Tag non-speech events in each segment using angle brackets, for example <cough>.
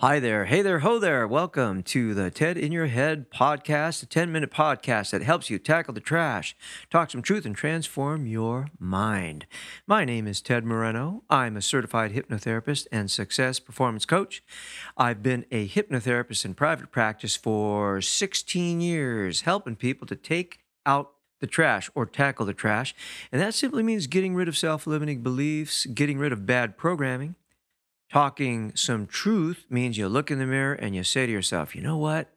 Hi there. Hey there. Ho there. Welcome to the TED in Your Head podcast, a 10 minute podcast that helps you tackle the trash, talk some truth, and transform your mind. My name is Ted Moreno. I'm a certified hypnotherapist and success performance coach. I've been a hypnotherapist in private practice for 16 years, helping people to take out the trash or tackle the trash. And that simply means getting rid of self limiting beliefs, getting rid of bad programming Talking some truth means you look in the mirror and you say to yourself, you know what?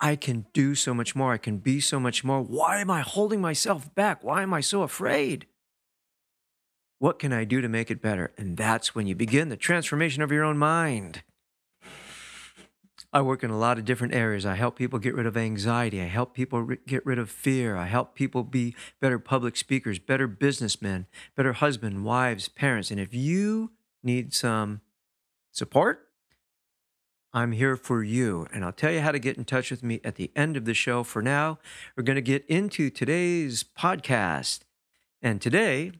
I can do so much more. I can be so much more. Why am I holding myself back? Why am I so afraid? What can I do to make it better? And that's when you begin the transformation of your own mind. I work in a lot of different areas. I help people get rid of anxiety. I help people re- get rid of fear. I help people be better public speakers, better businessmen, better husbands, wives, parents. And if you need some support, I'm here for you. And I'll tell you how to get in touch with me at the end of the show. For now, we're going to get into today's podcast. And today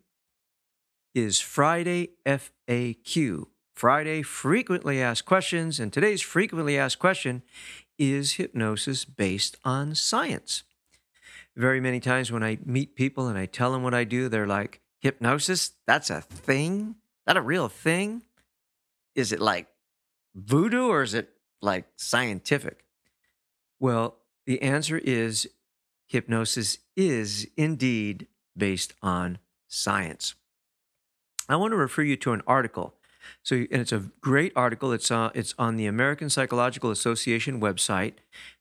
is Friday FAQ, Friday Frequently Asked Questions. And today's frequently asked question is hypnosis based on science? Very many times when I meet people and I tell them what I do, they're like, hypnosis? That's a thing? That a real thing? Is it like voodoo or is it like scientific? Well, the answer is hypnosis is indeed based on science. I want to refer you to an article. So, and it's a great article. It's uh, it's on the American Psychological Association website.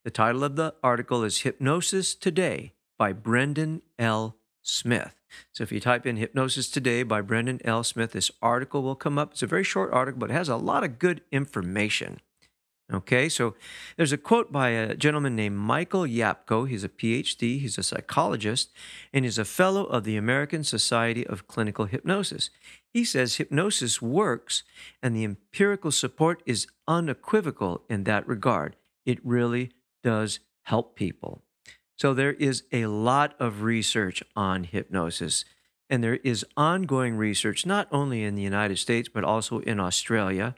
The title of the article is "Hypnosis Today" by Brendan L. Smith. So if you type in Hypnosis Today by Brendan L. Smith, this article will come up. It's a very short article, but it has a lot of good information. Okay, so there's a quote by a gentleman named Michael Yapko. He's a PhD, he's a psychologist, and he's a fellow of the American Society of Clinical Hypnosis. He says hypnosis works, and the empirical support is unequivocal in that regard. It really does help people. So there is a lot of research on hypnosis. And there is ongoing research, not only in the United States, but also in Australia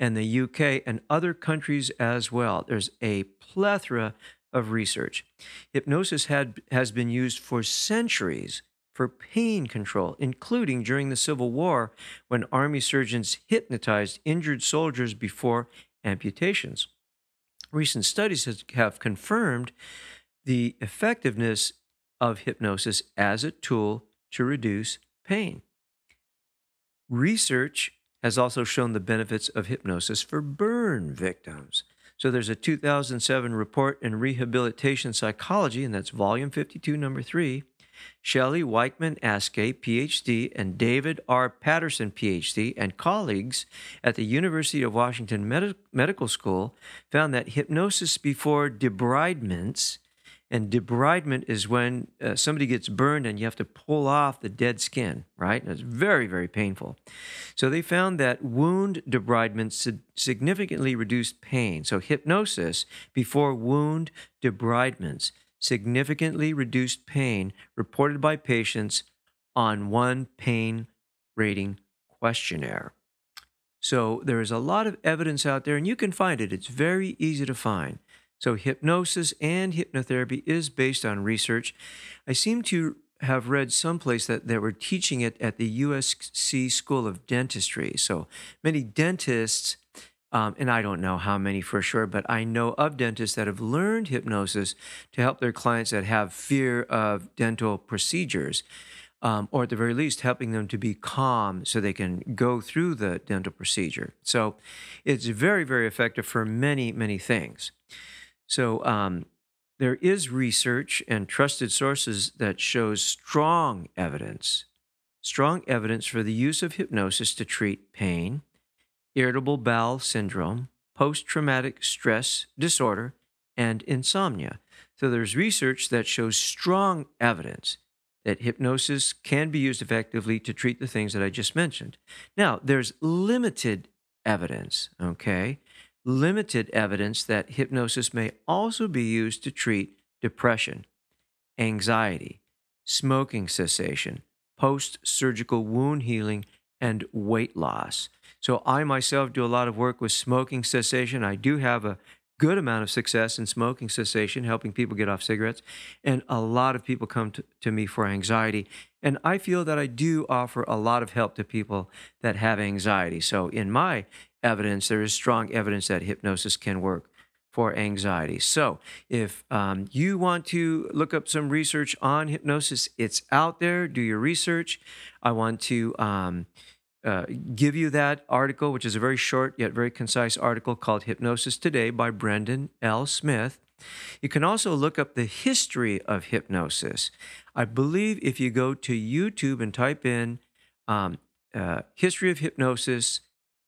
and the UK and other countries as well. There's a plethora of research. Hypnosis had, has been used for centuries for pain control, including during the Civil War when Army surgeons hypnotized injured soldiers before amputations. Recent studies have confirmed the effectiveness of hypnosis as a tool to reduce pain. Research has also shown the benefits of hypnosis for burn victims. So there's a 2007 report in Rehabilitation Psychology, and that's volume 52, number three. Shelley Wiechman Askay, PhD, and David R. Patterson, PhD, and colleagues at the University of Washington Medi- Medical School found that hypnosis before debridements and debridement is when uh, somebody gets burned and you have to pull off the dead skin, right? And it's very, very painful. So they found that wound debridement significantly reduced pain. So hypnosis before wound debridements significantly reduced pain reported by patients on one pain rating questionnaire. So there is a lot of evidence out there, and you can find it. It's very easy to find. So, hypnosis and hypnotherapy is based on research. I seem to have read someplace that they were teaching it at the USC School of Dentistry. So, many dentists, um, and I don't know how many for sure, but I know of dentists that have learned hypnosis to help their clients that have fear of dental procedures. Um, or at the very least, helping them to be calm so they can go through the dental procedure. So it's very, very effective for many, many things. So um, there is research and trusted sources that shows strong evidence, strong evidence for the use of hypnosis to treat pain, irritable bowel syndrome, post traumatic stress disorder, and insomnia. So there's research that shows strong evidence that hypnosis can be used effectively to treat the things that I just mentioned. Now, there's limited evidence, okay? Limited evidence that hypnosis may also be used to treat depression, anxiety, smoking cessation, post surgical wound healing, and weight loss. So, I myself do a lot of work with smoking cessation. I do have a good amount of success in smoking cessation, helping people get off cigarettes. And a lot of people come to, to me for anxiety. And I feel that I do offer a lot of help to people that have anxiety. So, in my evidence, there is strong evidence that hypnosis can work for anxiety. So, if um, you want to look up some research on hypnosis, it's out there. Do your research. I want to. Um, uh, give you that article, which is a very short yet very concise article called Hypnosis Today by Brendan L. Smith. You can also look up the history of hypnosis. I believe if you go to YouTube and type in um, uh, history of hypnosis,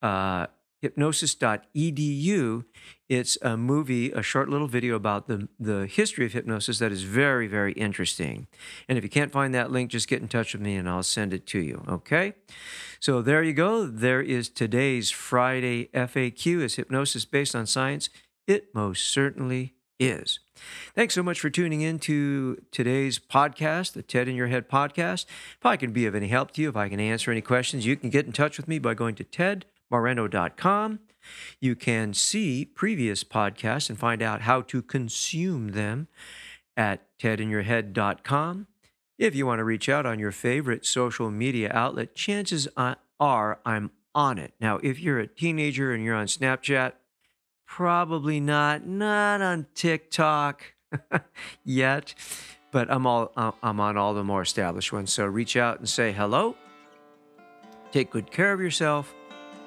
uh, hypnosis.edu. It's a movie, a short little video about the, the history of hypnosis that is very, very interesting. And if you can't find that link, just get in touch with me and I'll send it to you. Okay? So there you go. There is today's Friday FAQ. Is hypnosis based on science? It most certainly is. Thanks so much for tuning in to today's podcast, the TED in Your Head podcast. If I can be of any help to you, if I can answer any questions, you can get in touch with me by going to TED moreno.com. You can see previous podcasts and find out how to consume them at tedinyourhead.com. If you want to reach out on your favorite social media outlet, chances are I'm on it. Now, if you're a teenager and you're on Snapchat, probably not, not on TikTok <laughs> yet, but I'm all uh, I'm on all the more established ones. So reach out and say hello. Take good care of yourself